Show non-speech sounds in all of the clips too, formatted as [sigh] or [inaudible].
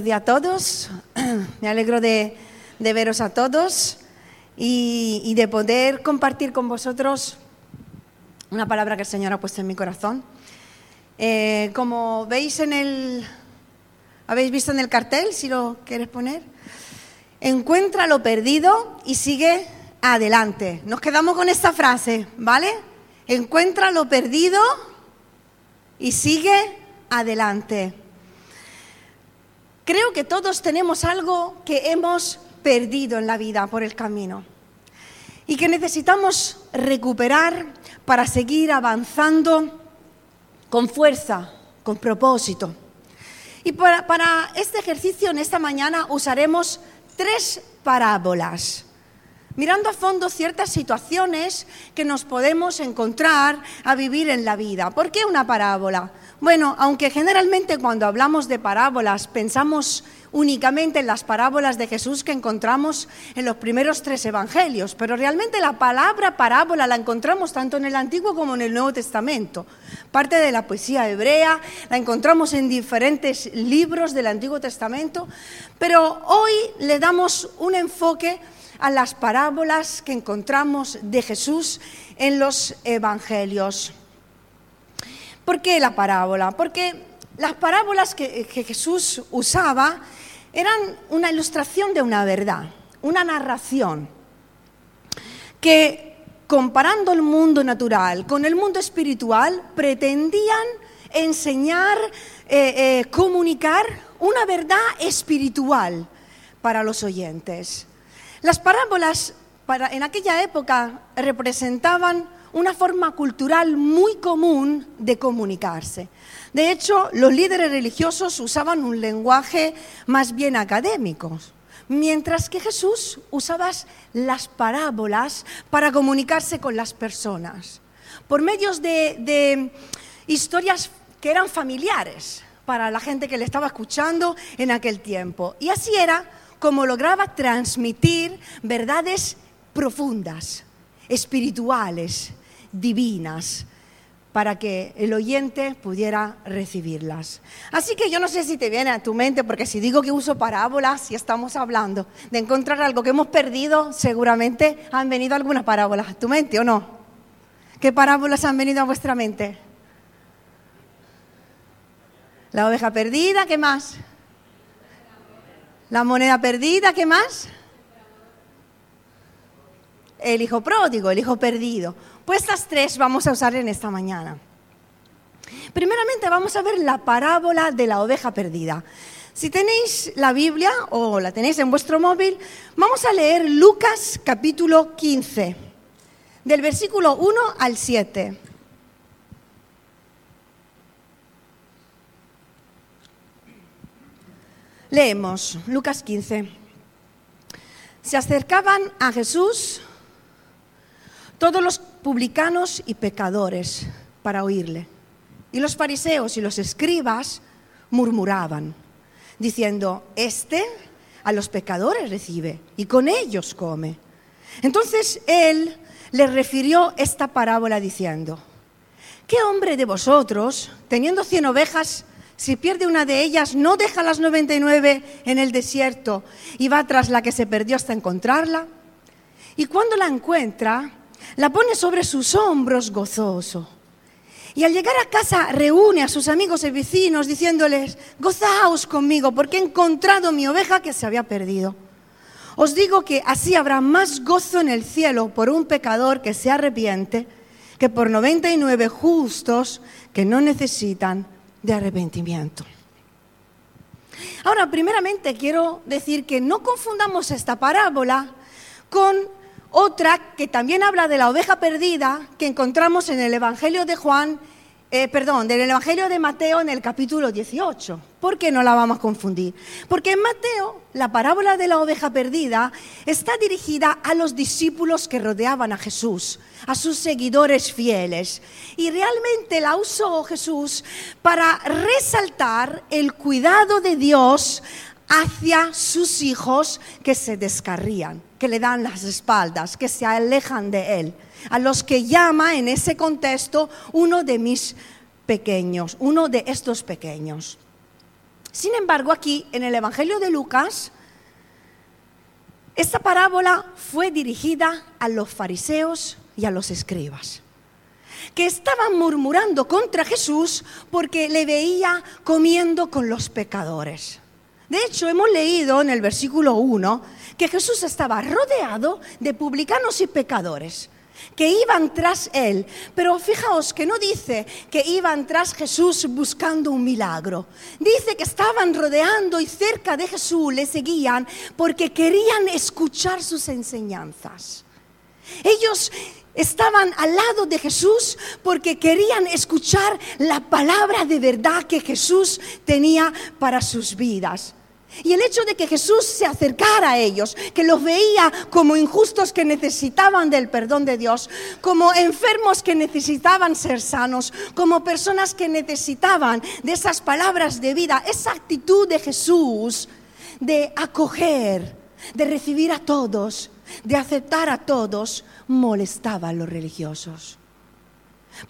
buenos días a todos. [clears throat] Me alegro de, veros a todos y, de poder compartir con vosotros una palabra que el Señor ha puesto en mi corazón. Eh, como veis en el, habéis visto en el cartel, si lo quieres poner, encuentra lo perdido y sigue adelante. Nos quedamos con esta frase, ¿vale? Encuentra lo perdido y sigue adelante. Creo que todos tenemos algo que hemos perdido en la vida por el camino y que necesitamos recuperar para seguir avanzando con fuerza, con propósito. Y para, este ejercicio en esta mañana usaremos tres parábolas, mirando a fondo ciertas situaciones que nos podemos encontrar a vivir en la vida. ¿Por qué una parábola? Bueno, aunque generalmente cuando hablamos de parábolas pensamos únicamente en las parábolas de Jesús que encontramos en los primeros tres evangelios, pero realmente la palabra parábola la encontramos tanto en el Antiguo como en el Nuevo Testamento. Parte de la poesía hebrea la encontramos en diferentes libros del Antiguo Testamento, pero hoy le damos un enfoque a las parábolas que encontramos de Jesús en los evangelios. ¿Por qué la parábola? Porque las parábolas que, Jesús usaba eran una ilustración de una verdad, una narración, que comparando el mundo natural con el mundo espiritual pretendían enseñar, eh, eh, comunicar una verdad espiritual para los oyentes. Las parábolas en aquella época representaban una forma cultural muy común de comunicarse. De hecho, los líderes religiosos usaban un lenguaje más bien académico, mientras que Jesús usaba las parábolas para comunicarse con las personas, por medios de, historias que eran familiares para la gente que le estaba escuchando en aquel tiempo. Y así era como lograba transmitir verdades profundas, espirituales, divinas para que el oyente pudiera recibirlas. Así que yo no sé si te viene a tu mente, porque si digo que uso parábolas y estamos hablando de encontrar algo que hemos perdido, seguramente han venido algunas parábolas a tu mente, ¿o no? ¿Qué parábolas han venido a vuestra mente? La oveja perdida, ¿qué más? La moneda perdida, ¿qué más? El hijo pródigo, el hijo perdido. Pues estas tres vamos a usar en esta mañana. Primeramente vamos a ver la parábola de la oveja perdida. Si tenéis la Biblia o la tenéis en vuestro móvil, vamos a leer Lucas capítulo 15, del versículo 1 al 7. Leemos Lucas 15. Se acercaban a Jesús todos los publicanos y pecadores para oírle. Y los fariseos y los escribas murmuraban, diciendo, este a los pecadores recibe y con ellos come. Entonces él les refirió esta parábola diciendo, ¿qué hombre de vosotros, teniendo cien ovejas, si pierde una de ellas, no deja las noventa y nueve en el desierto y va tras la que se perdió hasta encontrarla? Y cuando la encuentra, la pone sobre sus hombros gozoso. Y al llegar a casa reúne a sus amigos y vecinos diciéndoles, gozaos conmigo porque he encontrado mi oveja que se había perdido. Os digo que así habrá más gozo en el cielo por un pecador que se arrepiente que por 99 justos que no necesitan de arrepentimiento. Ahora, primeramente quiero decir que no confundamos esta parábola con otra que también habla de la oveja perdida que encontramos en el Evangelio de Juan, eh, perdón, del Evangelio de Mateo en el capítulo 18. ¿Por qué no la vamos a confundir? Porque en Mateo la parábola de la oveja perdida está dirigida a los discípulos que rodeaban a Jesús, a sus seguidores fieles. Y realmente la usó Jesús para resaltar el cuidado de Dios hacia sus hijos que se descarrían, que le dan las espaldas, que se alejan de él, a los que llama en ese contexto uno de mis pequeños, uno de estos pequeños. Sin embargo, aquí en el Evangelio de Lucas, esta parábola fue dirigida a los fariseos y a los escribas, que estaban murmurando contra Jesús porque le veía comiendo con los pecadores. De hecho, hemos leído en el versículo 1 que Jesús estaba rodeado de publicanos y pecadores que iban tras él. Pero fijaos que no dice que iban tras Jesús buscando un milagro. Dice que estaban rodeando y cerca de Jesús le seguían porque querían escuchar sus enseñanzas. Ellos estaban al lado de Jesús porque querían escuchar la palabra de verdad que Jesús tenía para sus vidas. Y el hecho de que Jesús se acercara a ellos, que los veía como injustos que necesitaban del perdón de Dios, como enfermos que necesitaban ser sanos, como personas que necesitaban de esas palabras de vida, esa actitud de Jesús de acoger, de recibir a todos, de aceptar a todos, molestaba a los religiosos.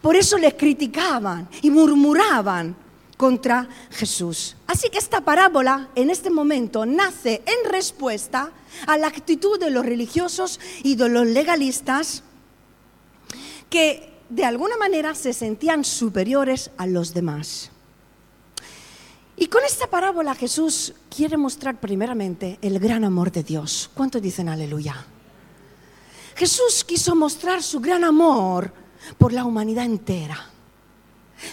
Por eso les criticaban y murmuraban contra Jesús. Así que esta parábola en este momento nace en respuesta a la actitud de los religiosos y de los legalistas que de alguna manera se sentían superiores a los demás. Y con esta parábola Jesús quiere mostrar primeramente el gran amor de Dios. ¿Cuántos dicen aleluya? Jesús quiso mostrar su gran amor por la humanidad entera,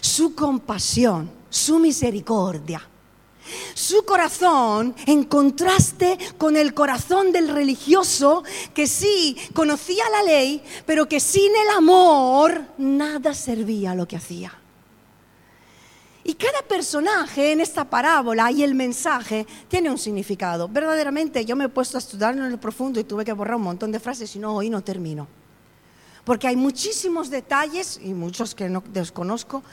su compasión, su misericordia. Su corazón en contraste con el corazón del religioso que sí conocía la ley, pero que sin el amor nada servía lo que hacía. Y cada personaje en esta parábola y el mensaje tiene un significado. Verdaderamente yo me he puesto a estudiarlo en el profundo y tuve que borrar un montón de frases, si no hoy no termino porque hay muchísimos detalles, y muchos que no desconozco,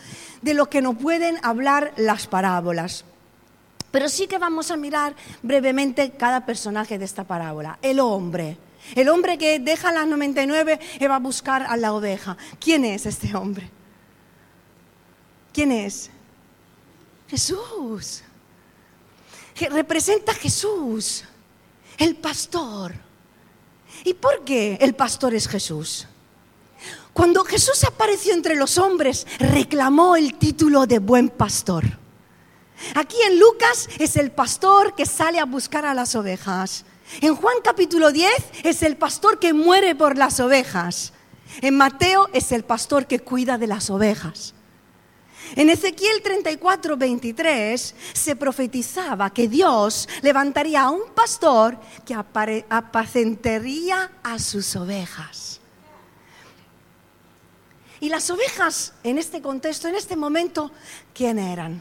de lo que no pueden hablar las parábolas. Pero sí que vamos a mirar brevemente cada personaje de esta parábola. El hombre. El hombre que deja las 99 y va a buscar a la oveja. ¿Quién es este hombre? ¿Quién es? Jesús. Representa Jesús, el pastor. ¿Y por qué el pastor es Jesús? Cuando Jesús apareció entre los hombres, reclamó el título de buen pastor. Aquí en Lucas es el pastor que sale a buscar a las ovejas. En Juan capítulo 10 es el pastor que muere por las ovejas. En Mateo es el pastor que cuida de las ovejas. En Ezequiel 34, 23 se profetizaba que Dios levantaría a un pastor que apacentaría a sus ovejas. Y las ovejas en este contexto, en este momento, ¿quién eran?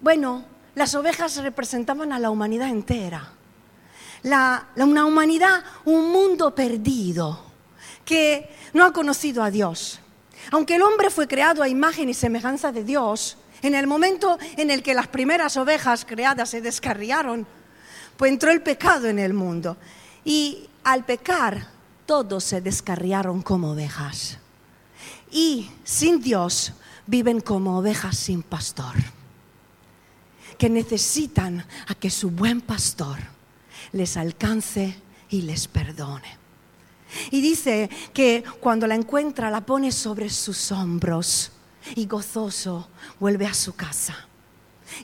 Bueno, las ovejas representaban a la humanidad entera. una humanidad, un mundo perdido, que no ha conocido a Dios. Aunque el hombre fue creado a imagen y semejanza de Dios, en el momento en el que las primeras ovejas creadas se descarriaron, pues entró el pecado en el mundo. Y al pecar, todos se descarriaron como ovejas y sin Dios viven como ovejas sin pastor, que necesitan a que su buen pastor les alcance y les perdone. Y dice que cuando la encuentra la pone sobre sus hombros y gozoso vuelve a su casa.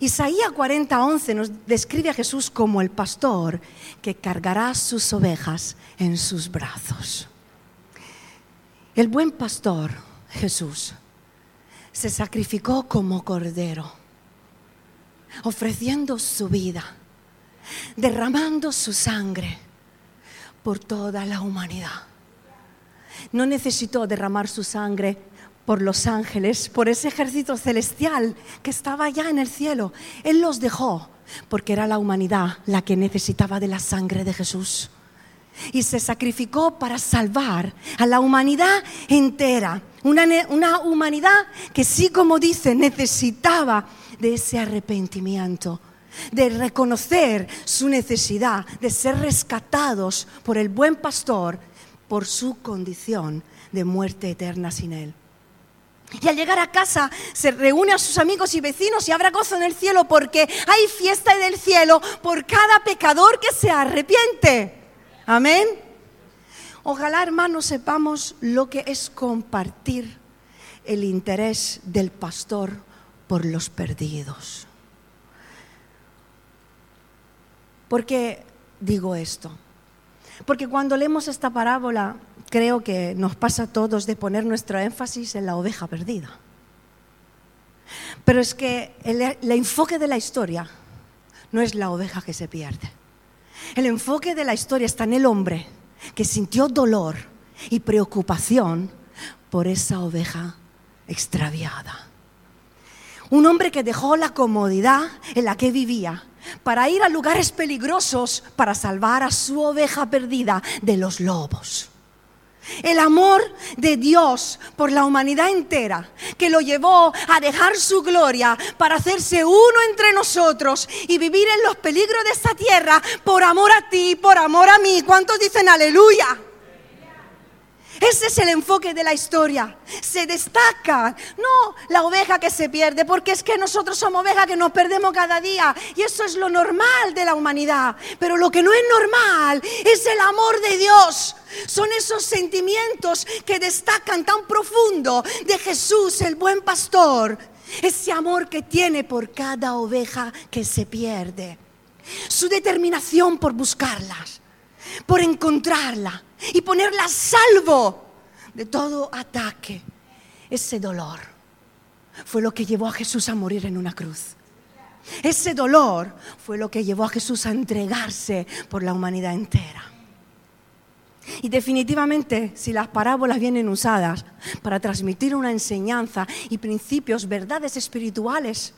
Isaías 40:11 nos describe a Jesús como el pastor que cargará sus ovejas en sus brazos. El buen pastor Jesús se sacrificó como cordero, ofreciendo su vida, derramando su sangre por toda la humanidad. No necesitó derramar su sangre por los ángeles, por ese ejército celestial que estaba ya en el cielo. Él los dejó porque era la humanidad la que necesitaba de la sangre de Jesús y se sacrificó para salvar a la humanidad entera. Una, una, humanidad que sí, como dice, necesitaba de ese arrepentimiento, de reconocer su necesidad, de ser rescatados por el buen pastor por su condición de muerte eterna sin él. Y al llegar a casa se reúne a sus amigos y vecinos y habrá gozo en el cielo porque hay fiesta en el cielo por cada pecador que se arrepiente. Amén. Ojalá, hermanos, sepamos lo que es compartir el interés del pastor por los perdidos. ¿Por qué digo esto? Porque cuando leemos esta parábola, creo que nos pasa a todos de poner nuestro énfasis en la oveja perdida. Pero es que el, el, enfoque de la historia no es la oveja que se pierde. El enfoque de la historia está en el hombre que sintió dolor y preocupación por esa oveja extraviada. Un hombre que dejó la comodidad en la que vivía para ir a lugares peligrosos para salvar a su oveja perdida de los lobos. El amor de Dios por la humanidad entera, que lo llevó a dejar su gloria para hacerse uno entre nosotros y vivir en los peligros de esta tierra por amor a ti, por amor a mí. ¿Cuántos dicen aleluya? Ese es el enfoque de la historia. Se destaca, no la oveja que se pierde, porque es que nosotros somos ovejas que nos perdemos cada día y eso es lo normal de la humanidad. Pero lo que no es normal es el amor de Dios. Son esos sentimientos que destacan tan profundo de Jesús, el buen pastor. Ese amor que tiene por cada oveja que se pierde. Su determinación por buscarlas, por encontrarla y ponerla a salvo de todo ataque. Ese dolor fue lo que llevó a Jesús a morir en una cruz. Ese dolor fue lo que llevó a Jesús a entregarse por la humanidad entera. Y definitivamente, si las parábolas vienen usadas para transmitir una enseñanza y principios, verdades espirituales,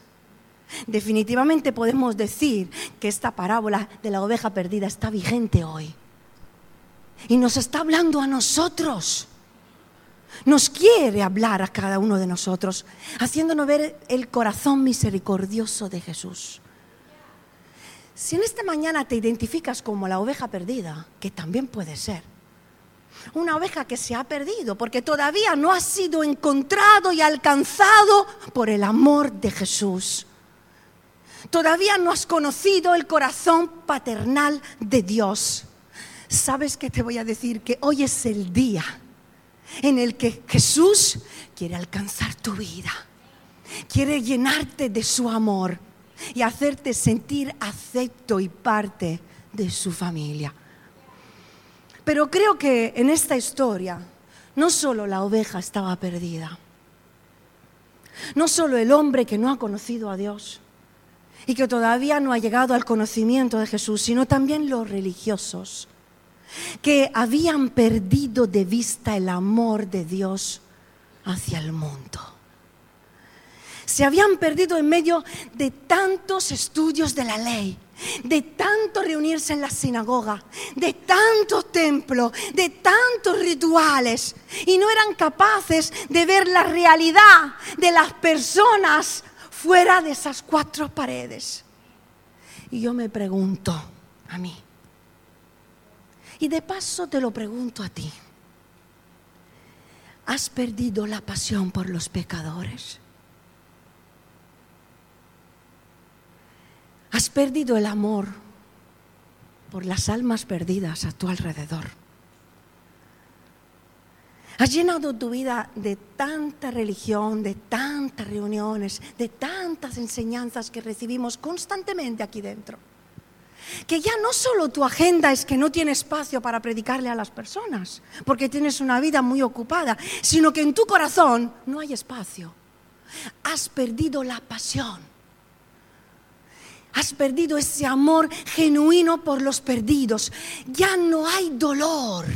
definitivamente podemos decir que esta parábola de la oveja perdida está vigente hoy. Y nos está hablando a nosotros. Nos quiere hablar a cada uno de nosotros, haciéndonos ver el corazón misericordioso de Jesús. Si en esta mañana te identificas como la oveja perdida, que también puede ser, una oveja que se ha perdido porque todavía no ha sido encontrado y alcanzado por el amor de Jesús. Todavía no has conocido el corazón paternal de Dios. ¿Sabes qué te voy a decir? Que hoy es el día en el que Jesús quiere alcanzar tu vida, quiere llenarte de su amor y hacerte sentir acepto y parte de su familia. Pero creo que en esta historia no solo la oveja estaba perdida, no solo el hombre que no ha conocido a Dios y que todavía no ha llegado al conocimiento de Jesús, sino también los religiosos que habían perdido de vista el amor de Dios hacia el mundo. Se habían perdido en medio de tantos estudios de la ley, de tanto reunirse en la sinagoga, de tanto templo, de tantos rituales, y no eran capaces de ver la realidad de las personas fuera de esas cuatro paredes. Y yo me pregunto a mí, y de paso te lo pregunto a ti. ¿Has perdido la pasión por los pecadores? ¿Has perdido el amor por las almas perdidas a tu alrededor? Has llenado tu vida de tanta religión, de tantas reuniones, de tantas enseñanzas que recibimos constantemente aquí dentro que ya no solo tu agenda es que no tienes espacio para predicarle a las personas, porque tienes una vida muy ocupada, sino que en tu corazón no hay espacio. Has perdido la pasión. Has perdido ese amor genuino por los perdidos. Ya no hay dolor.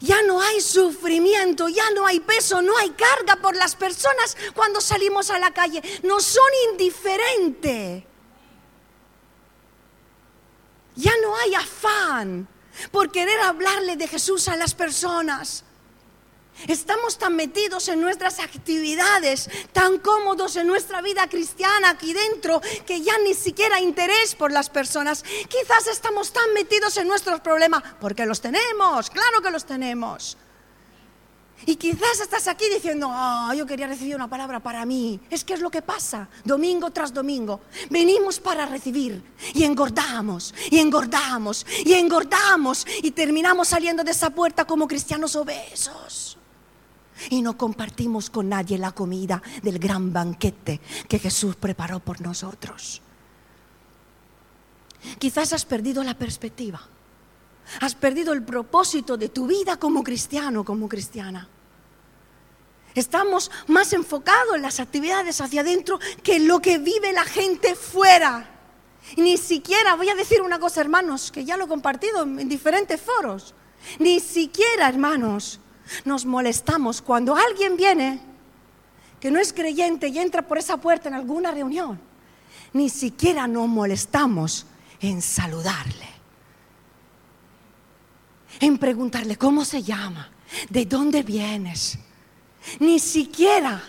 Ya no hay sufrimiento, ya no hay peso, no hay carga por las personas cuando salimos a la calle. No son indiferentes. Ya no hay afán por querer hablarle de Jesús a las personas. Estamos tan metidos en nuestras actividades, tan cómodos en nuestra vida cristiana aquí dentro, que ya ni siquiera interés por las personas. Quizás estamos tan metidos en nuestros problemas, porque los tenemos, claro que los tenemos. Y quizás estás aquí diciendo, oh, yo quería recibir una palabra para mí. Es que es lo que pasa, domingo tras domingo. Venimos para recibir y engordamos, y engordamos, y engordamos, y terminamos saliendo de esa puerta como cristianos obesos. Y no compartimos con nadie la comida del gran banquete que Jesús preparó por nosotros. Quizás has perdido la perspectiva. Has perdido el propósito de tu vida como cristiano, como cristiana. Estamos más enfocados en las actividades hacia adentro que en lo que vive la gente fuera. ni siquiera, voy a decir una cosa, hermanos, que ya lo he compartido en diferentes foros. Ni siquiera, hermanos, nos molestamos cuando alguien viene que no es creyente y entra por esa puerta en alguna reunión. Ni siquiera nos molestamos en saludarle, en preguntarle cómo se llama, de dónde vienes. Ni siquiera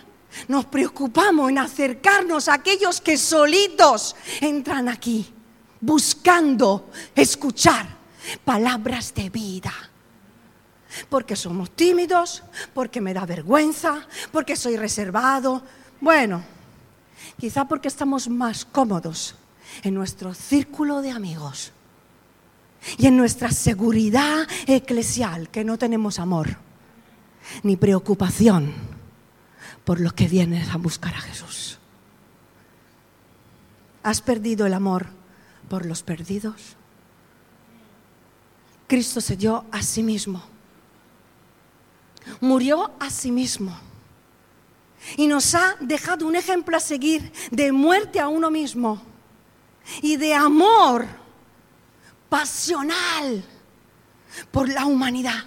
nos preocupamos en acercarnos a aquellos que solitos entran aquí buscando escuchar palabras de vida. Porque somos tímidos, porque me da vergüenza, porque soy reservado. Bueno, quizá porque estamos más cómodos en nuestro círculo de amigos y en nuestra seguridad eclesial, que no tenemos amor ni preocupación por los que vienes a buscar a Jesús. ¿Has perdido el amor por los perdidos? Cristo se dio a sí mismo. Murió a sí mismo. Y nos ha dejado un ejemplo a seguir de muerte a uno mismo y de amor pasional por la humanidad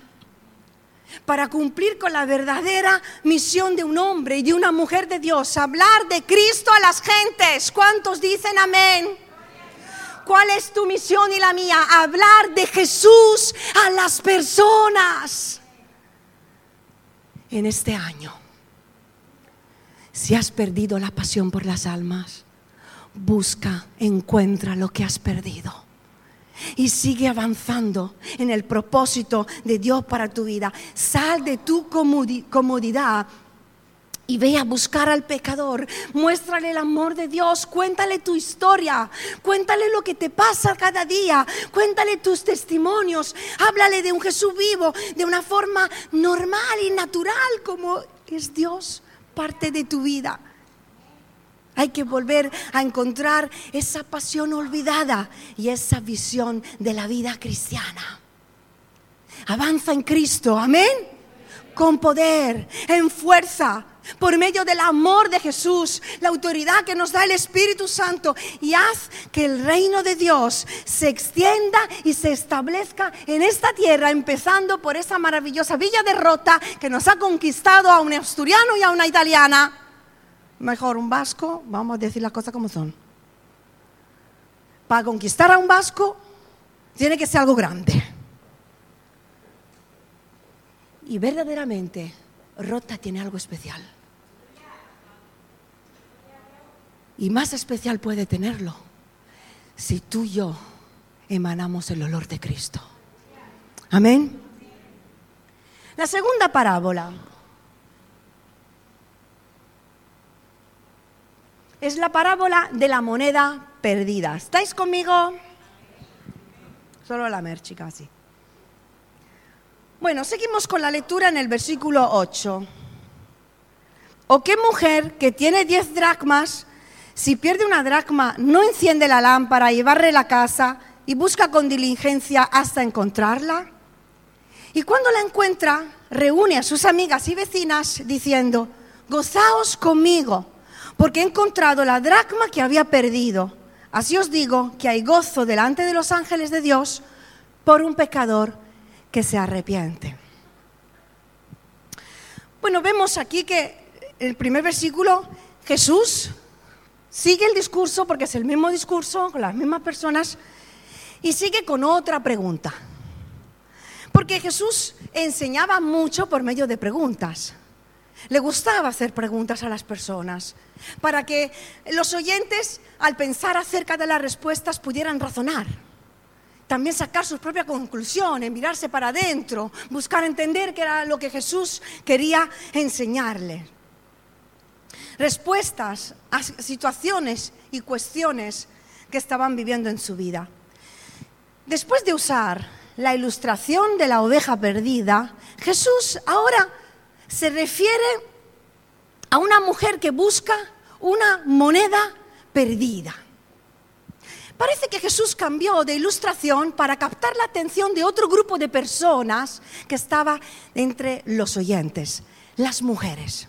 para cumplir con la verdadera misión de un hombre y de una mujer de Dios, hablar de Cristo a las gentes. ¿Cuántos dicen amén? ¿Cuál es tu misión y la mía? Hablar de Jesús a las personas en este año. Si has perdido la pasión por las almas, busca, encuentra lo que has perdido y sigue avanzando en el propósito de Dios para tu vida. Sal de tu comodidad y ve a buscar al pecador, muéstrale el amor de Dios, cuéntale tu historia, cuéntale lo que te pasa cada día, cuéntale tus testimonios, háblale de un Jesús vivo de una forma normal y natural como es Dios parte de tu vida. Hay que volver a encontrar esa pasión olvidada y esa visión de la vida cristiana. Avanza en Cristo, amén. Con poder, en fuerza, por medio del amor de Jesús, la autoridad que nos da el Espíritu Santo y haz que el reino de Dios se extienda y se establezca en esta tierra, empezando por esa maravillosa villa de Rota que nos ha conquistado a un asturiano y a una italiana mejor un vasco, vamos a decir las cosas como son. Para conquistar a un vasco tiene que ser algo grande. Y verdaderamente Rota tiene algo especial. Y más especial puede tenerlo si tú y yo emanamos el olor de Cristo. Amén. La segunda parábola es la parábola de la moneda perdida. ¿Estáis conmigo? Solo la merchi casi. Bueno, seguimos con la lectura en el versículo 8. ¿O qué mujer que tiene diez dracmas, si pierde una dracma, no enciende la lámpara y barre la casa y busca con diligencia hasta encontrarla? Y cuando la encuentra, reúne a sus amigas y vecinas diciendo, gozaos conmigo porque he encontrado la dracma que había perdido. Así os digo que hay gozo delante de los ángeles de Dios por un pecador que se arrepiente. Bueno, vemos aquí que el primer versículo, Jesús sigue el discurso, porque es el mismo discurso, con las mismas personas, y sigue con otra pregunta. Porque Jesús enseñaba mucho por medio de preguntas. Le gustaba hacer preguntas a las personas para que los oyentes, al pensar acerca de las respuestas, pudieran razonar también sacar sus propias conclusiones, mirarse para adentro, buscar entender qué era lo que Jesús quería enseñarle. Respuestas a situaciones y cuestiones que estaban viviendo en su vida. Después de usar la ilustración de la oveja perdida, Jesús ahora se refiere a una mujer que busca una moneda perdida. Parece que Jesús cambió de ilustración para captar la atención de otro grupo de personas que estaba entre los oyentes, las mujeres.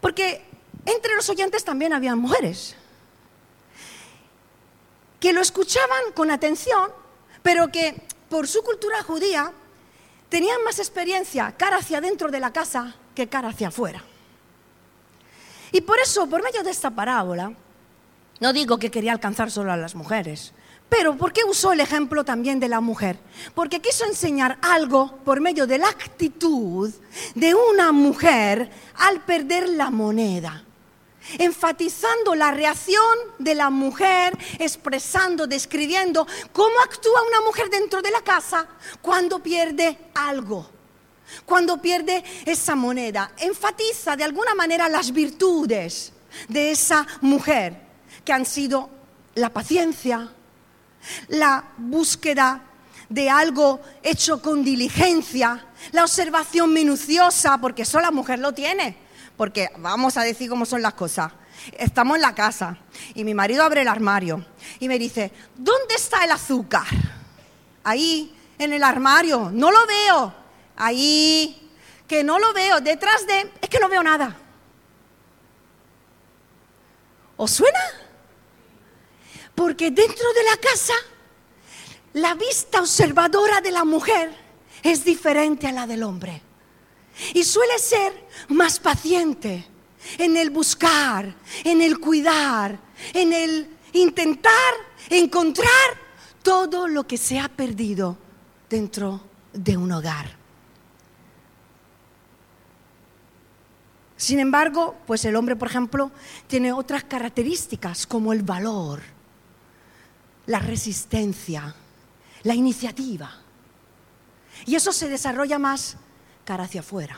Porque entre los oyentes también había mujeres que lo escuchaban con atención, pero que por su cultura judía tenían más experiencia cara hacia dentro de la casa que cara hacia afuera. Y por eso, por medio de esta parábola, no digo que quería alcanzar solo a las mujeres, pero ¿por qué usó el ejemplo también de la mujer? Porque quiso enseñar algo por medio de la actitud de una mujer al perder la moneda enfatizando la reacción de la mujer, expresando, describiendo cómo actúa una mujer dentro de la casa cuando pierde algo, cuando pierde esa moneda. Enfatiza de alguna manera las virtudes de esa mujer, que han sido la paciencia, la búsqueda de algo hecho con diligencia, la observación minuciosa, porque solo la mujer lo tiene porque vamos a decir cómo son las cosas. Estamos en la casa y mi marido abre el armario y me dice, ¿dónde está el azúcar? Ahí, en el armario, no lo veo. Ahí, que no lo veo. Detrás de, es que no veo nada. ¿Os suena? Porque dentro de la casa, la vista observadora de la mujer es diferente a la del hombre. Y suele ser más paciente en el buscar, en el cuidar, en el intentar encontrar todo lo que se ha perdido dentro de un hogar. Sin embargo, pues el hombre, por ejemplo, tiene otras características como el valor, la resistencia, la iniciativa. Y eso se desarrolla más cara hacia afuera.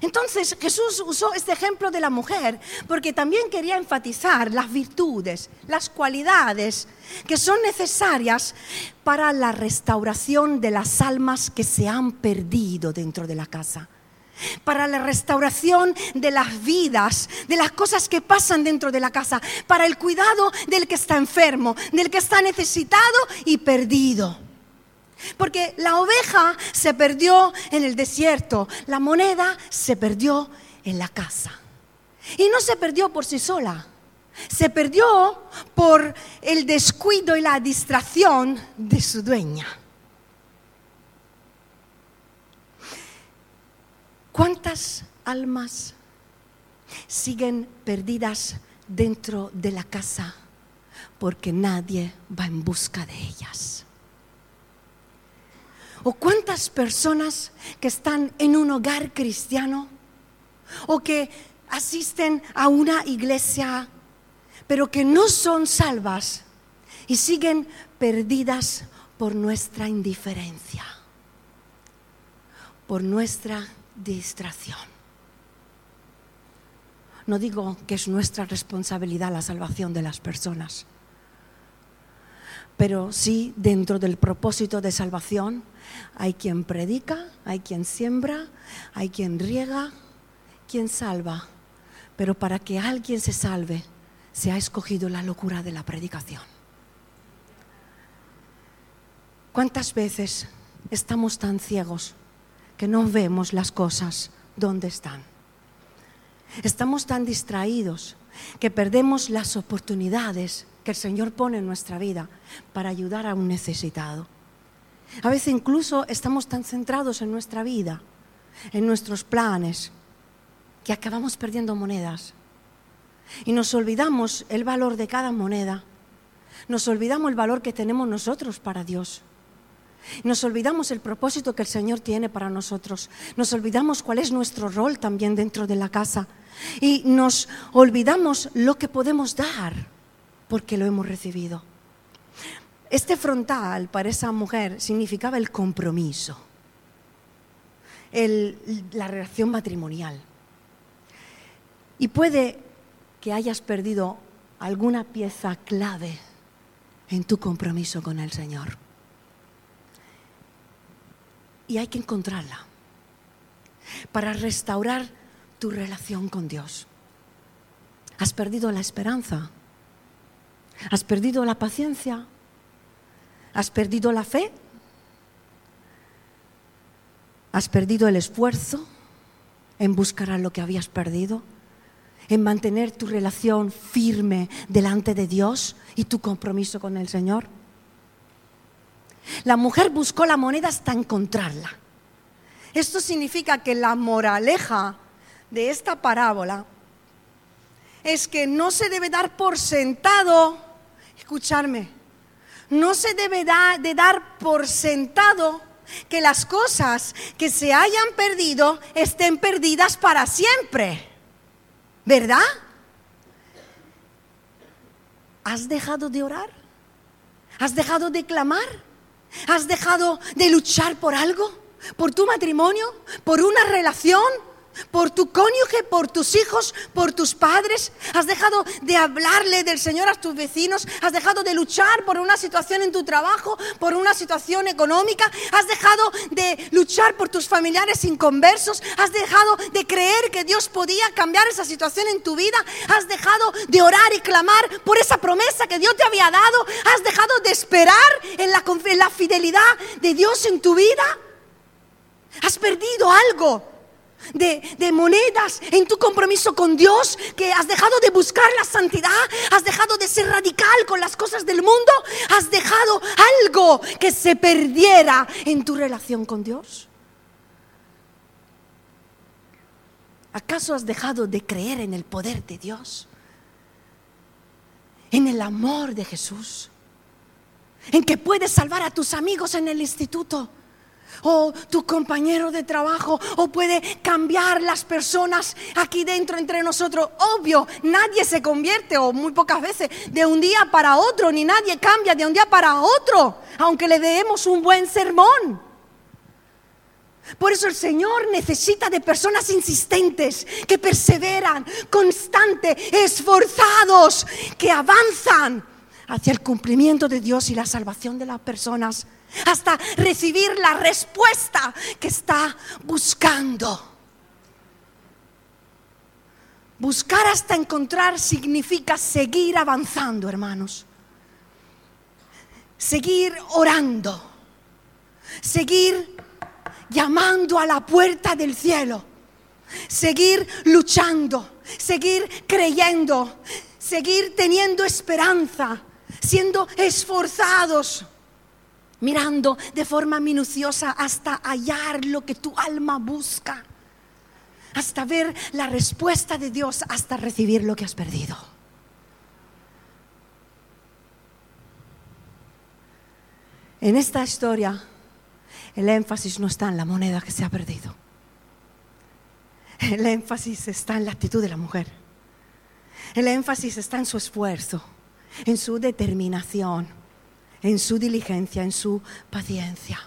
Entonces Jesús usó este ejemplo de la mujer porque también quería enfatizar las virtudes, las cualidades que son necesarias para la restauración de las almas que se han perdido dentro de la casa para la restauración de las vidas, de las cosas que pasan dentro de la casa, para el cuidado del que está enfermo, del que está necesitado y perdido. Porque la oveja se perdió en el desierto, la moneda se perdió en la casa. Y no se perdió por sí sola, se perdió por el descuido y la distracción de su dueña. ¿Cuántas almas siguen perdidas dentro de la casa porque nadie va en busca de ellas? ¿O cuántas personas que están en un hogar cristiano o que asisten a una iglesia, pero que no son salvas y siguen perdidas por nuestra indiferencia, por nuestra distracción? No digo que es nuestra responsabilidad la salvación de las personas, pero sí dentro del propósito de salvación hay quien predica, hay quien siembra, hay quien riega, quien salva. Pero para que alguien se salve, se ha escogido la locura de la predicación. ¿Cuántas veces estamos tan ciegos que no vemos las cosas donde están? Estamos tan distraídos que perdemos las oportunidades que el Señor pone en nuestra vida para ayudar a un necesitado. A veces incluso estamos tan centrados en nuestra vida, en nuestros planes, que acabamos perdiendo monedas. Y nos olvidamos el valor de cada moneda. Nos olvidamos el valor que tenemos nosotros para Dios. Nos olvidamos el propósito que el Señor tiene para nosotros. Nos olvidamos cuál es nuestro rol también dentro de la casa. Y nos olvidamos lo que podemos dar porque lo hemos recibido. Este frontal para esa mujer significaba el compromiso, la relación matrimonial. Y puede que hayas perdido alguna pieza clave en tu compromiso con el Señor. Y hay que encontrarla para restaurar tu relación con Dios. ¿Has perdido la esperanza? ¿Has perdido la paciencia? ¿Has perdido la fe? ¿Has perdido el esfuerzo en buscar a lo que habías perdido? ¿En mantener tu relación firme delante de Dios y tu compromiso con el Señor? La mujer buscó la moneda hasta encontrarla. Esto significa que la moraleja de esta parábola es que no se debe dar por sentado, escucharme, no se debe de dar por sentado que las cosas que se hayan perdido estén perdidas para siempre. ¿Verdad? ¿Has dejado de orar? ¿Has dejado de clamar? ¿Has dejado de luchar por algo? ¿Por tu matrimonio? ¿Por una relación? Por tu cónyuge, por tus hijos, por tus padres. Has dejado de hablarle del Señor a tus vecinos. Has dejado de luchar por una situación en tu trabajo, por una situación económica. Has dejado de luchar por tus familiares inconversos. Has dejado de creer que Dios podía cambiar esa situación en tu vida. Has dejado de orar y clamar por esa promesa que Dios te había dado. Has dejado de esperar en la, en la fidelidad de Dios en tu vida. Has perdido algo de, monedas en tu compromiso con Dios, que has dejado de buscar la santidad, has dejado de ser radical con las cosas del mundo, has dejado algo que se perdiera en tu relación con Dios. ¿Acaso has dejado de creer en el poder de Dios? En el amor de Jesús. En que puedes salvar a tus amigos en el instituto o tu compañero de trabajo, o puede cambiar las personas aquí dentro entre nosotros. Obvio, nadie se convierte, o muy pocas veces, de un día para otro, ni nadie cambia de un día para otro, aunque le demos un buen sermón. Por eso el Señor necesita de personas insistentes, que perseveran, constantes, esforzados, que avanzan hacia el cumplimiento de Dios y la salvación de las personas hasta recibir la respuesta que está buscando. Buscar hasta encontrar significa seguir avanzando, hermanos. Seguir orando. Seguir llamando a la puerta del cielo. Seguir luchando. Seguir creyendo. Seguir teniendo esperanza. Siendo esforzados mirando de forma minuciosa hasta hallar lo que tu alma busca, hasta ver la respuesta de Dios, hasta recibir lo que has perdido. En esta historia, el énfasis no está en la moneda que se ha perdido. El énfasis está en la actitud de la mujer. El énfasis está en su esfuerzo, en su determinación en su diligencia, en su paciencia.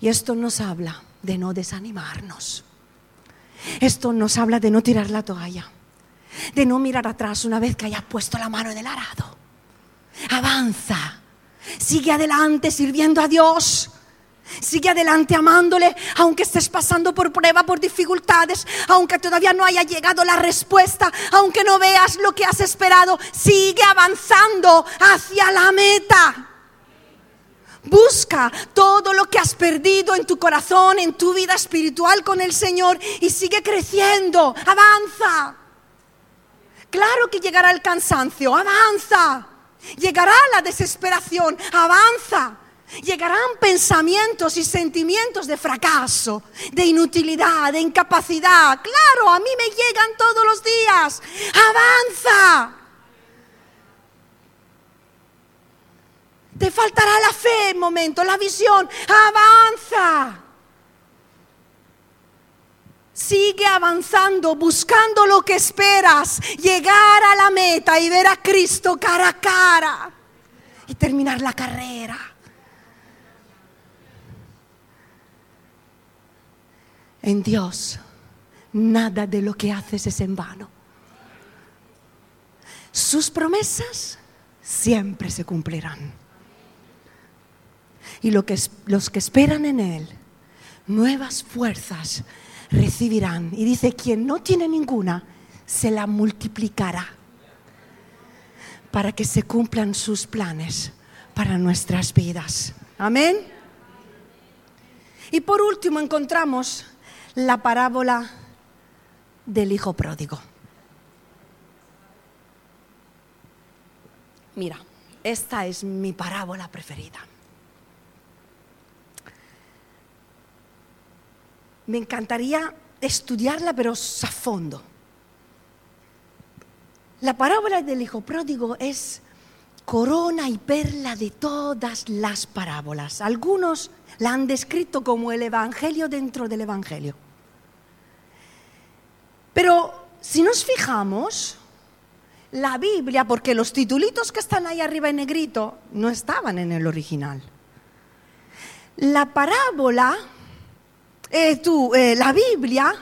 Y esto nos habla de no desanimarnos. Esto nos habla de no tirar la toalla, de no mirar atrás una vez que hayas puesto la mano en el arado. Avanza, sigue adelante sirviendo a Dios Sigue adelante amándole, aunque estés pasando por prueba, por dificultades, aunque todavía no haya llegado la respuesta, aunque no veas lo que has esperado, sigue avanzando hacia la meta. Busca todo lo que has perdido en tu corazón, en tu vida espiritual con el Señor y sigue creciendo. Avanza. Claro que llegará el cansancio. Avanza. Llegará la desesperación. Avanza. Llegarán pensamientos y sentimientos de fracaso, de inutilidad, de incapacidad. Claro, a mí me llegan todos los días. Avanza. Te faltará la fe en momento, la visión. Avanza. Sigue avanzando, buscando lo que esperas, llegar a la meta y ver a Cristo cara a cara y terminar la carrera. En Dios, nada de lo que haces es en vano. Sus promesas siempre se cumplirán. Y lo que, los que esperan en Él, nuevas fuerzas recibirán. Y dice, quien no tiene ninguna, se la multiplicará para que se cumplan sus planes para nuestras vidas. Amén. Y por último encontramos la parábola del hijo pródigo. Mira, esta es mi parábola preferida. Me encantaría estudiarla, pero a fondo. La parábola del hijo pródigo es corona y perla de todas las parábolas. Algunos la han descrito como el Evangelio dentro del Evangelio. Pero si nos fijamos, la Biblia, porque los titulitos que están ahí arriba en negrito no estaban en el original. La parábola, eh, tú, eh, la Biblia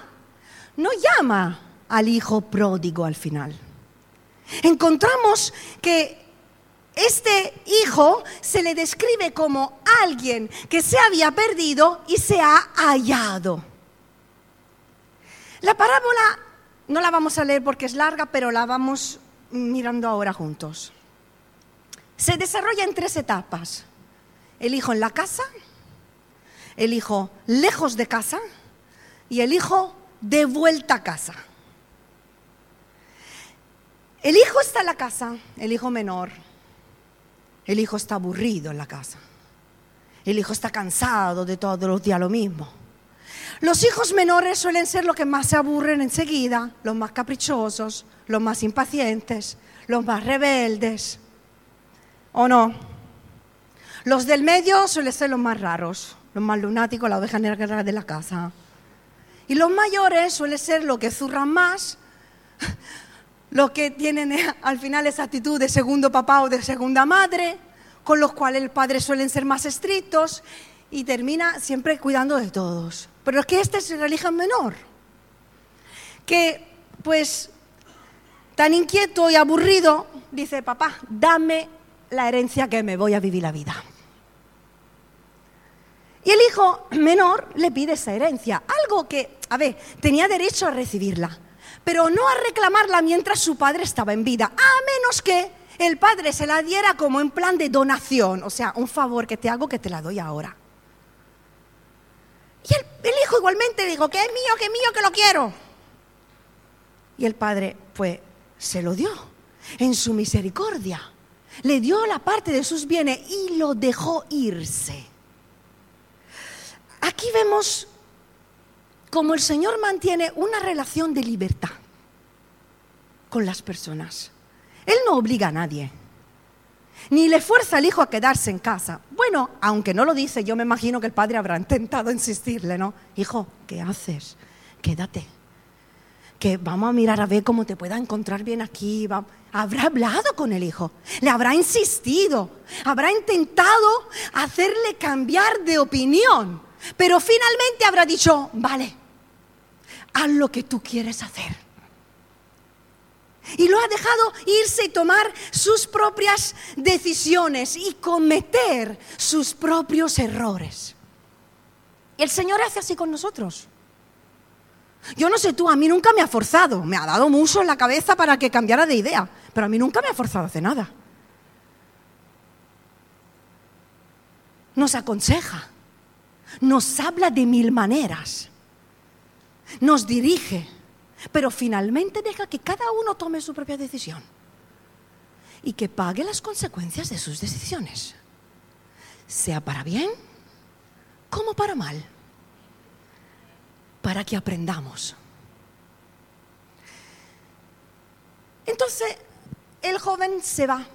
no llama al hijo pródigo al final. Encontramos que este hijo se le describe como alguien que se había perdido y se ha hallado. La parábola no la vamos a leer porque es larga, pero la vamos mirando ahora juntos. Se desarrolla en tres etapas. El hijo en la casa, el hijo lejos de casa y el hijo de vuelta a casa. El hijo está en la casa, el hijo menor. El hijo está aburrido en la casa. El hijo está cansado de todos los días lo mismo. Los hijos menores suelen ser los que más se aburren enseguida, los más caprichosos, los más impacientes, los más rebeldes. ¿O no? Los del medio suelen ser los más raros, los más lunáticos, la oveja negra de la casa. Y los mayores suelen ser los que zurran más, los que tienen eh, al final esa actitud de segundo papá o de segunda madre, con los cuales el padre suelen ser más estrictos y termina siempre cuidando de todos. Pero es que este es el religión menor, que pues tan inquieto y aburrido dice, papá, dame la herencia que me voy a vivir la vida. Y el hijo menor le pide esa herencia, algo que, a ver, tenía derecho a recibirla pero no a reclamarla mientras su padre estaba en vida, a menos que el padre se la diera como en plan de donación, o sea, un favor que te hago que te la doy ahora. Y el, hijo igualmente dijo, que es mío, que es mío, que lo quiero. Y el padre, pues, se lo dio en su misericordia. Le dio la parte de sus bienes y lo dejó irse. Aquí vemos como el Señor mantiene una relación de libertad con las personas. Él no obliga a nadie, ni le fuerza al hijo a quedarse en casa. Bueno, aunque no lo dice, yo me imagino que el padre habrá intentado insistirle, ¿no? Hijo, ¿qué haces? Quédate. Que vamos a mirar a ver cómo te pueda encontrar bien aquí. Habrá hablado con el hijo, le habrá insistido, habrá intentado hacerle cambiar de opinión. Pero finalmente habrá dicho, vale, haz lo que tú quieres hacer. Y lo ha dejado irse y tomar sus propias decisiones y cometer sus propios errores. El Señor hace así con nosotros. Yo no sé tú, a mí nunca me ha forzado, me ha dado mucho en la cabeza para que cambiara de idea, pero a mí nunca me ha forzado a hacer nada. Nos aconseja, nos habla de mil maneras, nos dirige, pero finalmente deja que cada uno tome su propia decisión y que pague las consecuencias de sus decisiones, sea para bien como para mal, para que aprendamos. Entonces, el joven se va.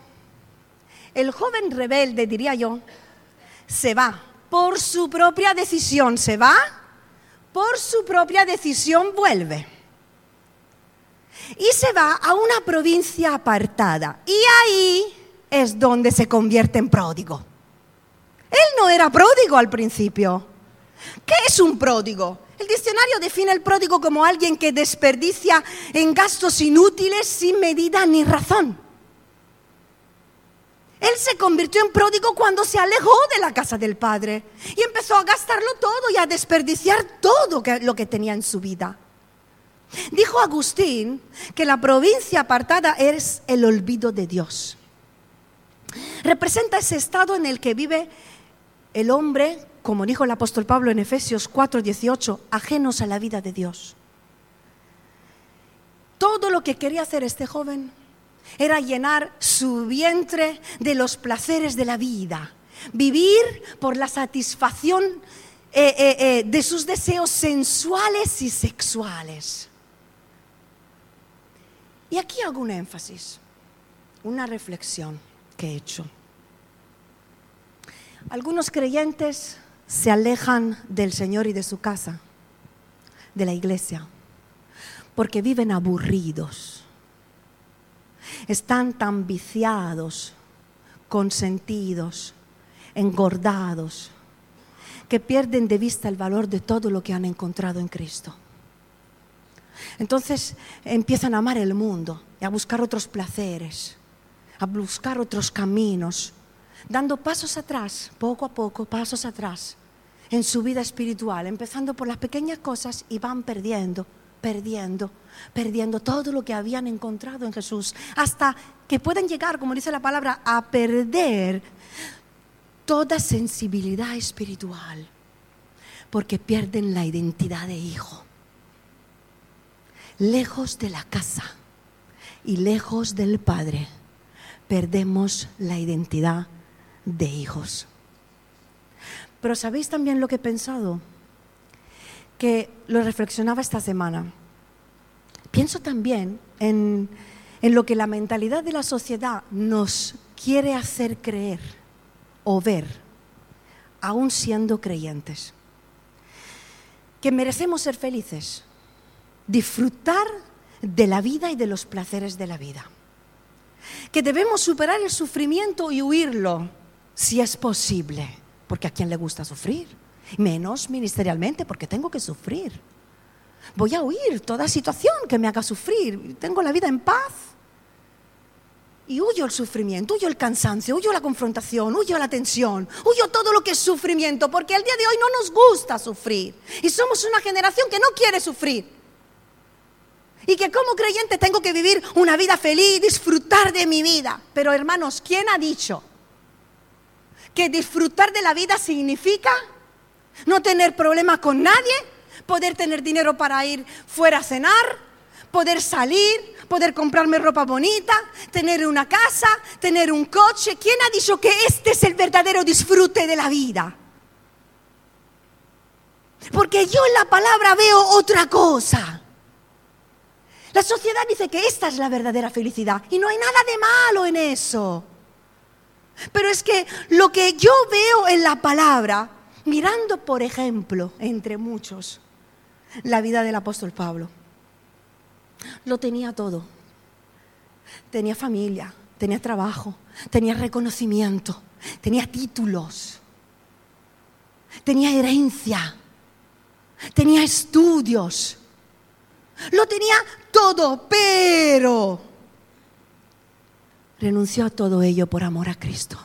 El joven rebelde, diría yo, se va por su propia decisión se va, por su propia decisión vuelve. Y se va a una provincia apartada. Y ahí es donde se convierte en pródigo. Él no era pródigo al principio. ¿Qué es un pródigo? El diccionario define el pródigo como alguien que desperdicia en gastos inútiles sin medida ni razón. Él se convirtió en pródigo cuando se alejó de la casa del Padre y empezó a gastarlo todo y a desperdiciar todo lo que tenía en su vida. Dijo Agustín que la provincia apartada es el olvido de Dios. Representa ese estado en el que vive el hombre, como dijo el apóstol Pablo en Efesios 4:18, ajenos a la vida de Dios. Todo lo que quería hacer este joven era llenar su vientre de los placeres de la vida, vivir por la satisfacción eh, eh, eh, de sus deseos sensuales y sexuales. Y aquí hago un énfasis, una reflexión que he hecho. Algunos creyentes se alejan del Señor y de su casa, de la iglesia, porque viven aburridos están tan viciados, consentidos, engordados, que pierden de vista el valor de todo lo que han encontrado en Cristo. Entonces empiezan a amar el mundo y a buscar otros placeres, a buscar otros caminos, dando pasos atrás, poco a poco, pasos atrás, en su vida espiritual, empezando por las pequeñas cosas y van perdiendo perdiendo, perdiendo todo lo que habían encontrado en Jesús, hasta que pueden llegar, como dice la palabra, a perder toda sensibilidad espiritual, porque pierden la identidad de hijo. Lejos de la casa y lejos del Padre, perdemos la identidad de hijos. Pero ¿sabéis también lo que he pensado? Que lo reflexionaba esta semana. Pienso también en, lo que la mentalidad de la sociedad nos quiere hacer creer o ver, aún siendo creyentes. Que merecemos ser felices, disfrutar de la vida y de los placeres de la vida. Que debemos superar el sufrimiento y huirlo si es posible, porque a quién le gusta sufrir menos ministerialmente porque tengo que sufrir. Voy a huir toda situación que me haga sufrir. Tengo la vida en paz. Y huyo el sufrimiento, huyo el cansancio, huyo la confrontación, huyo la tensión, huyo todo lo que es sufrimiento, porque al día de hoy no nos gusta sufrir. Y somos una generación que no quiere sufrir. Y que como creyente tengo que vivir una vida feliz, disfrutar de mi vida. Pero hermanos, ¿quién ha dicho que disfrutar de la vida significa no tener problemas con nadie, poder tener dinero para ir fuera a cenar, poder salir, poder comprarme ropa bonita, tener una casa, tener un coche. ¿Quién ha dicho que este es el verdadero disfrute de la vida? Porque yo en la palabra veo otra cosa. La sociedad dice que esta es la verdadera felicidad y no hay nada de malo en eso. Pero es que lo que yo veo en la palabra mirando, por ejemplo, entre muchos, la vida del apóstol Pablo. Lo tenía todo. Tenía familia, tenía trabajo, tenía reconocimiento, tenía títulos, tenía herencia, tenía estudios. Lo tenía todo, pero renunció a todo ello por amor a Cristo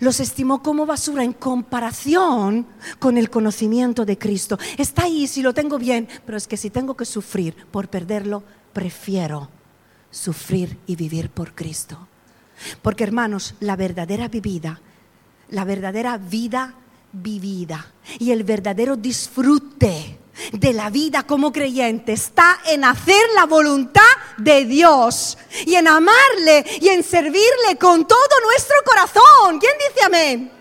los estimó como basura en comparación con el conocimiento de Cristo. Está ahí si lo tengo bien, pero es que si tengo que sufrir por perderlo, prefiero sufrir y vivir por Cristo. Porque hermanos, la verdadera vivida, la verdadera vida vivida y el verdadero disfrute de la vida como creyente está en hacer la voluntad de Dios y en amarle y en servirle con todo nuestro corazón. ¿Quién dice amén?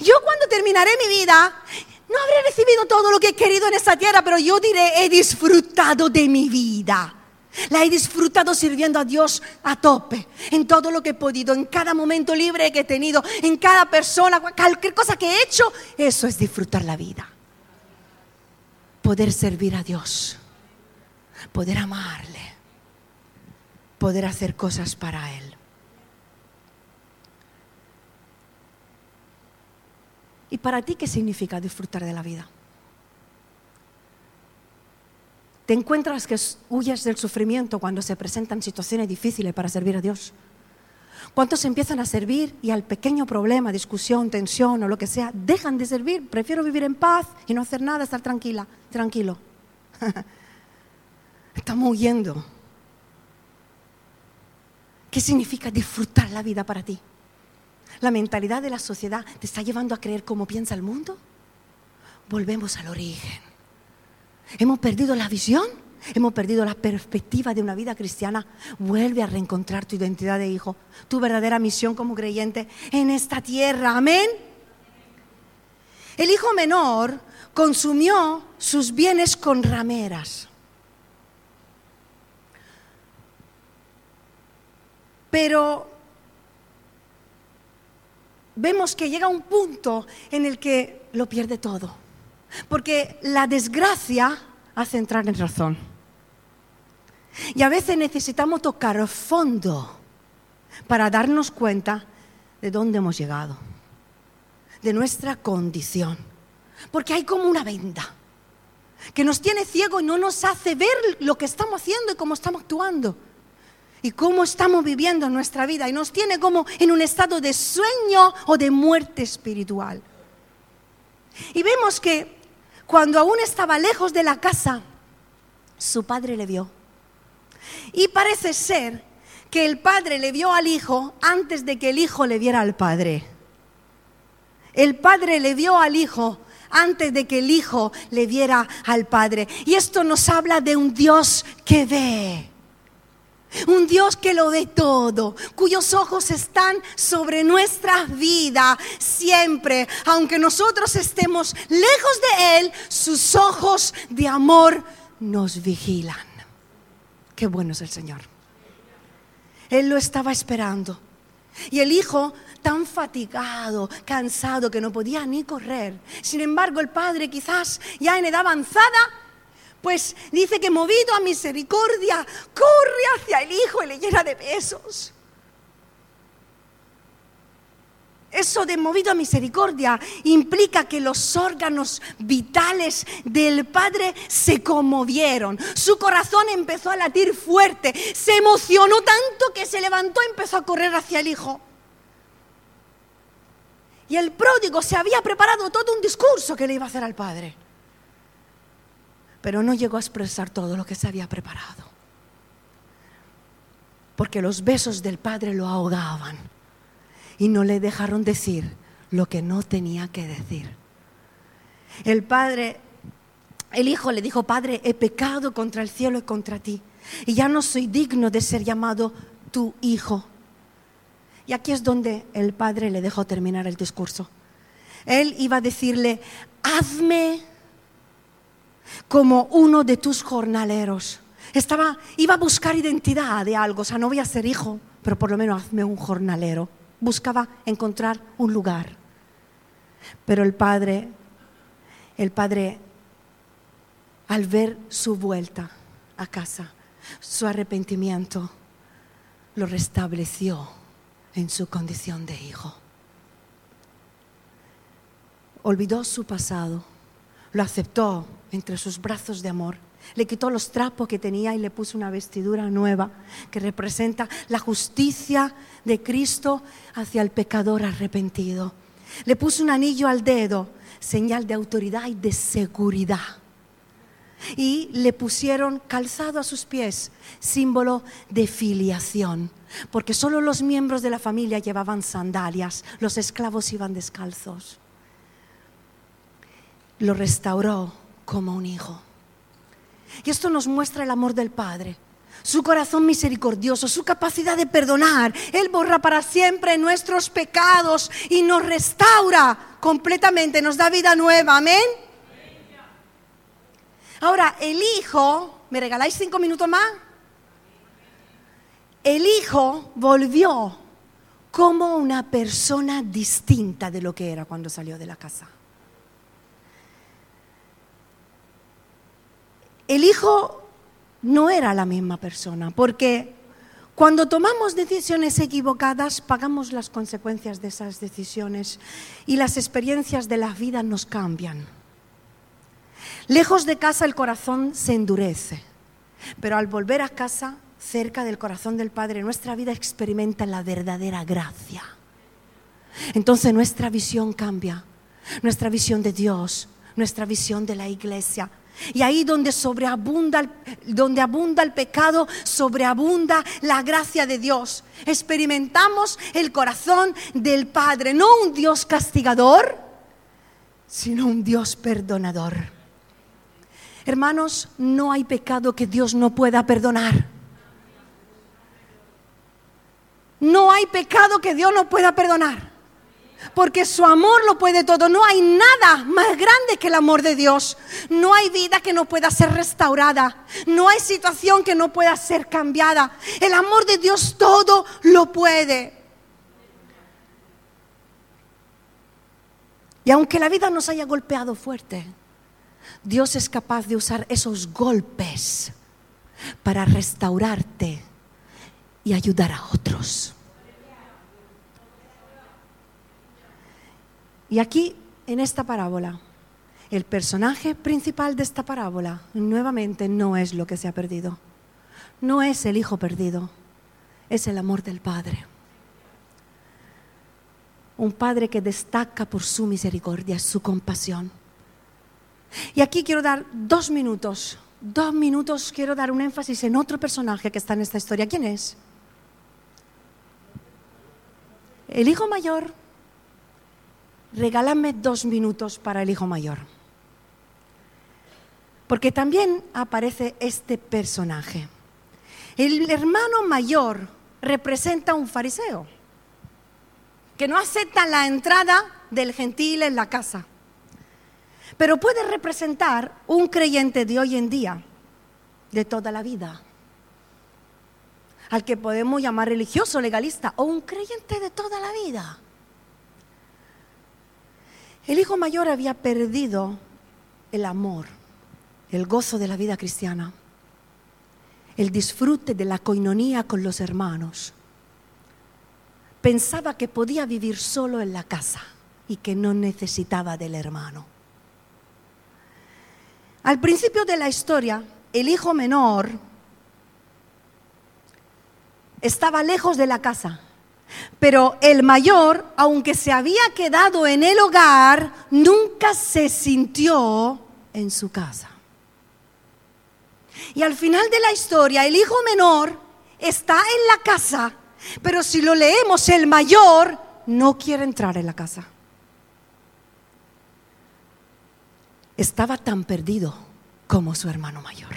Yo cuando terminaré mi vida, no habré recibido todo lo que he querido en esta tierra, pero yo diré, he disfrutado de mi vida. La he disfrutado sirviendo a Dios a tope, en todo lo que he podido, en cada momento libre que he tenido, en cada persona, cualquier cosa que he hecho, eso es disfrutar la vida poder servir a Dios, poder amarle, poder hacer cosas para Él. ¿Y para ti qué significa disfrutar de la vida? ¿Te encuentras que huyes del sufrimiento cuando se presentan situaciones difíciles para servir a Dios? ¿Cuántos empiezan a servir y al pequeño problema, discusión, tensión o lo que sea, dejan de servir? Prefiero vivir en paz y no hacer nada, estar tranquila, tranquilo. [laughs] Estamos huyendo. ¿Qué significa disfrutar la vida para ti? La mentalidad de la sociedad te está llevando a creer cómo piensa el mundo. Volvemos al origen. Hemos perdido la visión, hemos perdido la perspectiva de una vida cristiana. Vuelve a reencontrar tu identidad de hijo, tu verdadera misión como creyente en esta tierra. Amén. El hijo menor consumió sus bienes con rameras. Pero vemos que llega un punto en el que lo pierde todo. Porque la desgracia hace entrar en razón. Y a veces necesitamos tocar fondo para darnos cuenta de dónde hemos llegado, de nuestra condición. Porque hay como una venda que nos tiene ciego y no nos hace ver lo que estamos haciendo y cómo estamos actuando. Y cómo estamos viviendo nuestra vida. Y nos tiene como en un estado de sueño o de muerte espiritual. Y vemos que cuando aún estaba lejos de la casa, su padre le vio. Y parece ser que el padre le vio al hijo antes de que el hijo le viera al padre. El padre le vio al hijo antes de que el hijo le viera al padre. Y esto nos habla de un Dios que ve. Un Dios que lo ve todo, cuyos ojos están sobre nuestra vida siempre. Aunque nosotros estemos lejos de Él, sus ojos de amor nos vigilan. Qué bueno es el Señor. Él lo estaba esperando. Y el hijo tan fatigado, cansado, que no podía ni correr. Sin embargo, el padre quizás ya en edad avanzada pues dice que movido a misericordia, corre hacia el Hijo y le llena de besos. Eso de movido a misericordia implica que los órganos vitales del Padre se conmovieron. Su corazón empezó a latir fuerte. Se emocionó tanto que se levantó y empezó a correr hacia el Hijo. Y el pródigo se había preparado todo un discurso que le iba a hacer al Padre pero no llegó a expresar todo lo que se había preparado. Porque los besos del Padre lo ahogaban y no le dejaron decir lo que no tenía que decir. El Padre, el Hijo le dijo, Padre, he pecado contra el cielo y contra ti, y ya no soy digno de ser llamado tu Hijo. Y aquí es donde el Padre le dejó terminar el discurso. Él iba a decirle, hazme como uno de tus jornaleros. Estaba, iba a buscar identidad de algo, o sea, no voy a ser hijo, pero por lo menos hazme un jornalero. Buscaba encontrar un lugar. Pero el padre, el padre, al ver su vuelta a casa, su arrepentimiento, lo restableció en su condición de hijo. Olvidó su pasado, lo aceptó entre sus brazos de amor. Le quitó los trapos que tenía y le puso una vestidura nueva que representa la justicia de Cristo hacia el pecador arrepentido. Le puso un anillo al dedo, señal de autoridad y de seguridad. Y le pusieron calzado a sus pies, símbolo de filiación, porque solo los miembros de la familia llevaban sandalias, los esclavos iban descalzos. Lo restauró como un hijo. Y esto nos muestra el amor del Padre, su corazón misericordioso, su capacidad de perdonar. Él borra para siempre nuestros pecados y nos restaura completamente, nos da vida nueva. Amén. Ahora, el Hijo, ¿me regaláis cinco minutos más? El Hijo volvió como una persona distinta de lo que era cuando salió de la casa. El hijo no era la misma persona, porque Cuando tomamos decisiones equivocadas, pagamos las consecuencias de esas decisiones y las experiencias de la vida nos cambian. Lejos de casa el corazón se endurece, pero al volver a casa, cerca del corazón del Padre, nuestra vida experimenta la verdadera gracia. Entonces nuestra visión cambia, nuestra visión de Dios, nuestra visión de la iglesia. Y ahí donde sobreabunda, donde abunda el pecado, sobreabunda la gracia de Dios. Experimentamos el corazón del Padre, no un Dios castigador, sino un Dios perdonador. Hermanos, no hay pecado que Dios no pueda perdonar. No hay pecado que Dios no pueda perdonar porque su amor lo puede todo. No hay nada más grande que el amor de Dios. No hay vida que no pueda ser restaurada. No hay situación que no pueda ser cambiada. El amor de Dios todo lo puede. Y aunque la vida nos haya golpeado fuerte, Dios es capaz de usar esos golpes para restaurarte y ayudar a otros. Y aquí, en esta parábola, el personaje principal de esta parábola nuevamente no es lo que se ha perdido. No es el hijo perdido, es el amor del Padre. Un Padre que destaca por su misericordia, su compasión. Y aquí quiero dar dos minutos, dos minutos quiero dar un énfasis en otro personaje que está en esta historia. ¿Quién es? El hijo mayor regálame dos minutos para el hijo mayor. Porque también aparece este personaje. El hermano mayor representa a un fariseo que no acepta la entrada del gentil en la casa. Pero puede representar un creyente de hoy en día, de toda la vida, al que podemos llamar religioso, legalista, o un creyente de toda la vida el hijo mayor había perdido el amor, el gozo de la vida cristiana, el disfrute de la coinonía con los hermanos. Pensaba que podía vivir solo en la casa y que no necesitaba del hermano. Al principio de la historia, el hijo menor estaba lejos de la casa pero el mayor, aunque se había quedado en el hogar, nunca se sintió en su casa. Y al final de la historia, el hijo menor está en la casa, pero si lo leemos, el mayor no quiere entrar en la casa. Estaba tan perdido como su hermano mayor.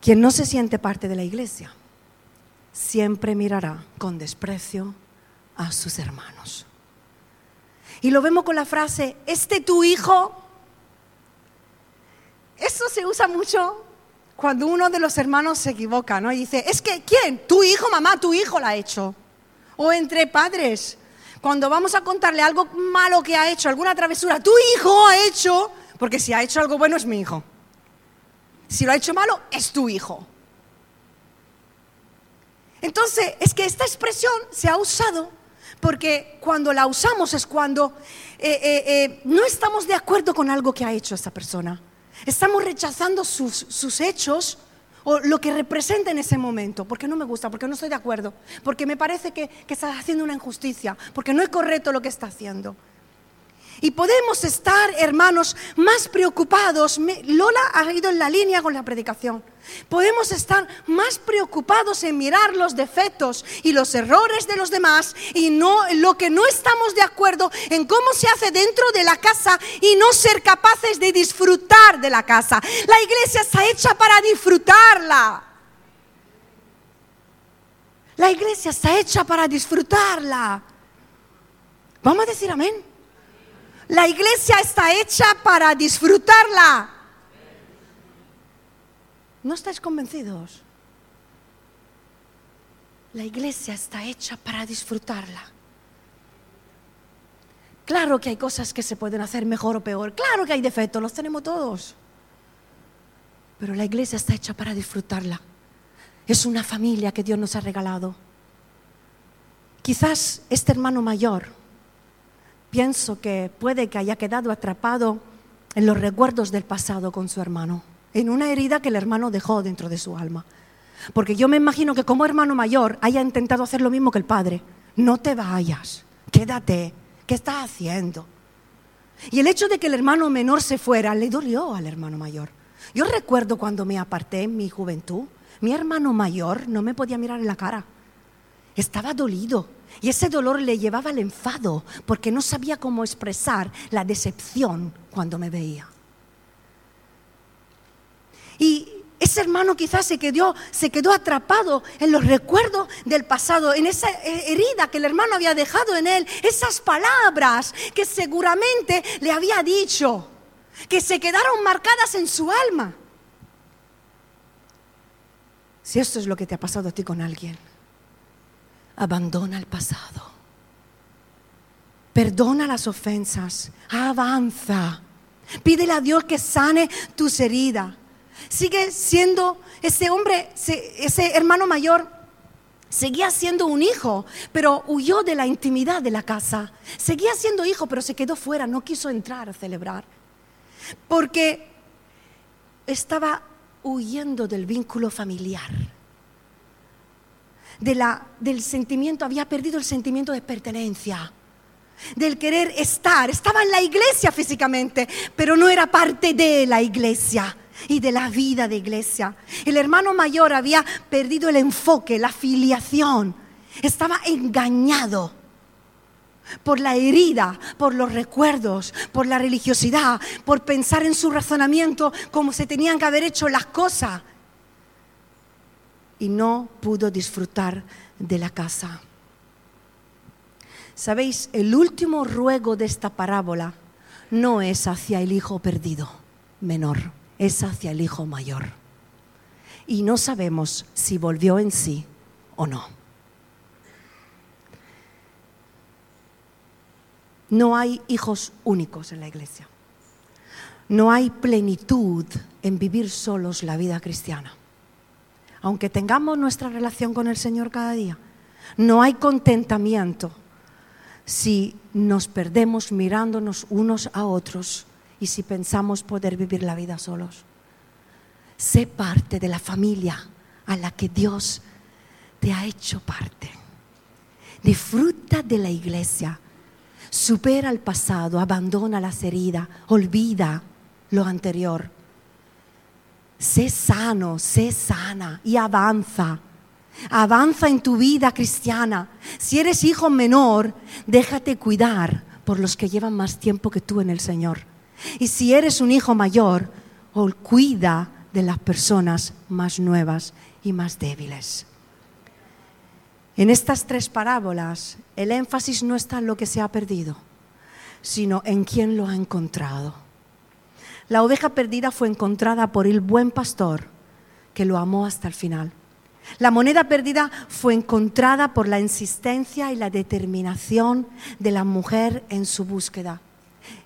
Quien no se siente parte de la iglesia siempre mirará con desprecio a sus hermanos. Y lo vemos con la frase, este tu hijo. Eso se usa mucho cuando uno de los hermanos se equivoca, ¿no? Y dice, es que, ¿quién? Tu hijo, mamá, tu hijo lo ha hecho. O entre padres, cuando vamos a contarle algo malo que ha hecho, alguna travesura, tu hijo ha hecho, porque si ha hecho algo bueno es mi hijo. Si lo ha hecho malo, es tu hijo. Entonces, es que esta expresión se ha usado porque cuando la usamos es cuando eh, eh, eh, no estamos de acuerdo con algo que ha hecho esta persona. Estamos rechazando sus, hechos o lo que representa en ese momento, porque no me gusta, porque no estoy de acuerdo, porque me parece que está haciendo una injusticia, porque no es correcto lo que está haciendo. Y podemos estar, hermanos, más preocupados. Lola ha ido en la línea con la predicación. Podemos estar más preocupados en mirar los defectos y los errores de los demás y no lo que no estamos de acuerdo en cómo se hace dentro de la casa y no ser capaces de disfrutar de la casa. La iglesia está hecha para disfrutarla. La iglesia está hecha para disfrutarla. Vamos a decir amén. La iglesia está hecha para disfrutarla. ¿No estáis convencidos? La iglesia está hecha para disfrutarla. Claro que hay cosas que se pueden hacer mejor o peor. Claro que hay defectos, los tenemos todos. Pero la iglesia está hecha para disfrutarla. es una familia que Dios nos ha regalado. Quizás este hermano mayor, pienso que puede que haya quedado atrapado en los recuerdos del pasado con su hermano, en una herida que el hermano dejó dentro de su alma. Porque yo me imagino que como hermano mayor haya intentado hacer lo mismo que el padre. No te vayas, quédate, ¿qué estás haciendo? Y el hecho de que el hermano menor se fuera le dolió al hermano mayor. Yo recuerdo cuando me aparté en mi juventud, mi hermano mayor no me podía mirar en la cara. Estaba dolido y ese dolor le llevaba al enfado porque no sabía cómo expresar la decepción cuando me veía. Y ese hermano quizás se quedó, se quedó atrapado en los recuerdos del pasado, en esa herida que el hermano había dejado en él, esas palabras que seguramente le había dicho, que se quedaron marcadas en su alma. Si esto es lo que te ha pasado a ti con alguien, abandona el pasado. Perdona las ofensas, avanza. Pídele a Dios que sane tus heridas sigue siendo ese hombre, ese hermano mayor, seguía siendo un hijo, pero huyó de la intimidad de la casa. Seguía siendo hijo, pero se quedó fuera, no quiso entrar a celebrar. Porque estaba huyendo del vínculo familiar. Del sentimiento, había perdido el sentimiento de pertenencia, del querer estar. Estaba en la iglesia físicamente, pero no era parte de la iglesia y de la vida de iglesia. El hermano mayor había perdido el enfoque, la filiación. Estaba engañado por la herida, por los recuerdos, por la religiosidad, por pensar en su razonamiento como se tenían que haber hecho las cosas. Y no pudo disfrutar de la casa. Sabéis, el último ruego de esta parábola no es hacia el hijo perdido menor es hacia el hijo mayor. Y no sabemos si volvió en sí o no. No hay hijos únicos en la iglesia. No hay plenitud en vivir solos la vida cristiana. Aunque tengamos nuestra relación con el Señor cada día, no hay contentamiento si nos perdemos mirándonos unos a otros y si pensamos poder vivir la vida solos. Sé parte de la familia a la que Dios te ha hecho parte. Disfruta de la iglesia. Supera el pasado, abandona las heridas, olvida lo anterior. Sé sano, sé sana y avanza. Avanza en tu vida cristiana. Si eres hijo menor, déjate cuidar por los que llevan más tiempo que tú en el Señor. Y si eres un hijo mayor, cuida de las personas más nuevas y más débiles. En estas tres parábolas, el énfasis no está en lo que se ha perdido, sino en quién lo ha encontrado. La oveja perdida fue encontrada por el buen pastor que lo amó hasta el final. La moneda perdida fue encontrada por la insistencia y la determinación de la mujer en su búsqueda.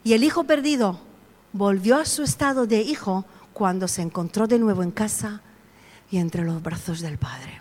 Y el hijo perdido volvió a su estado de hijo cuando se encontró de nuevo en casa y entre los brazos del Padre.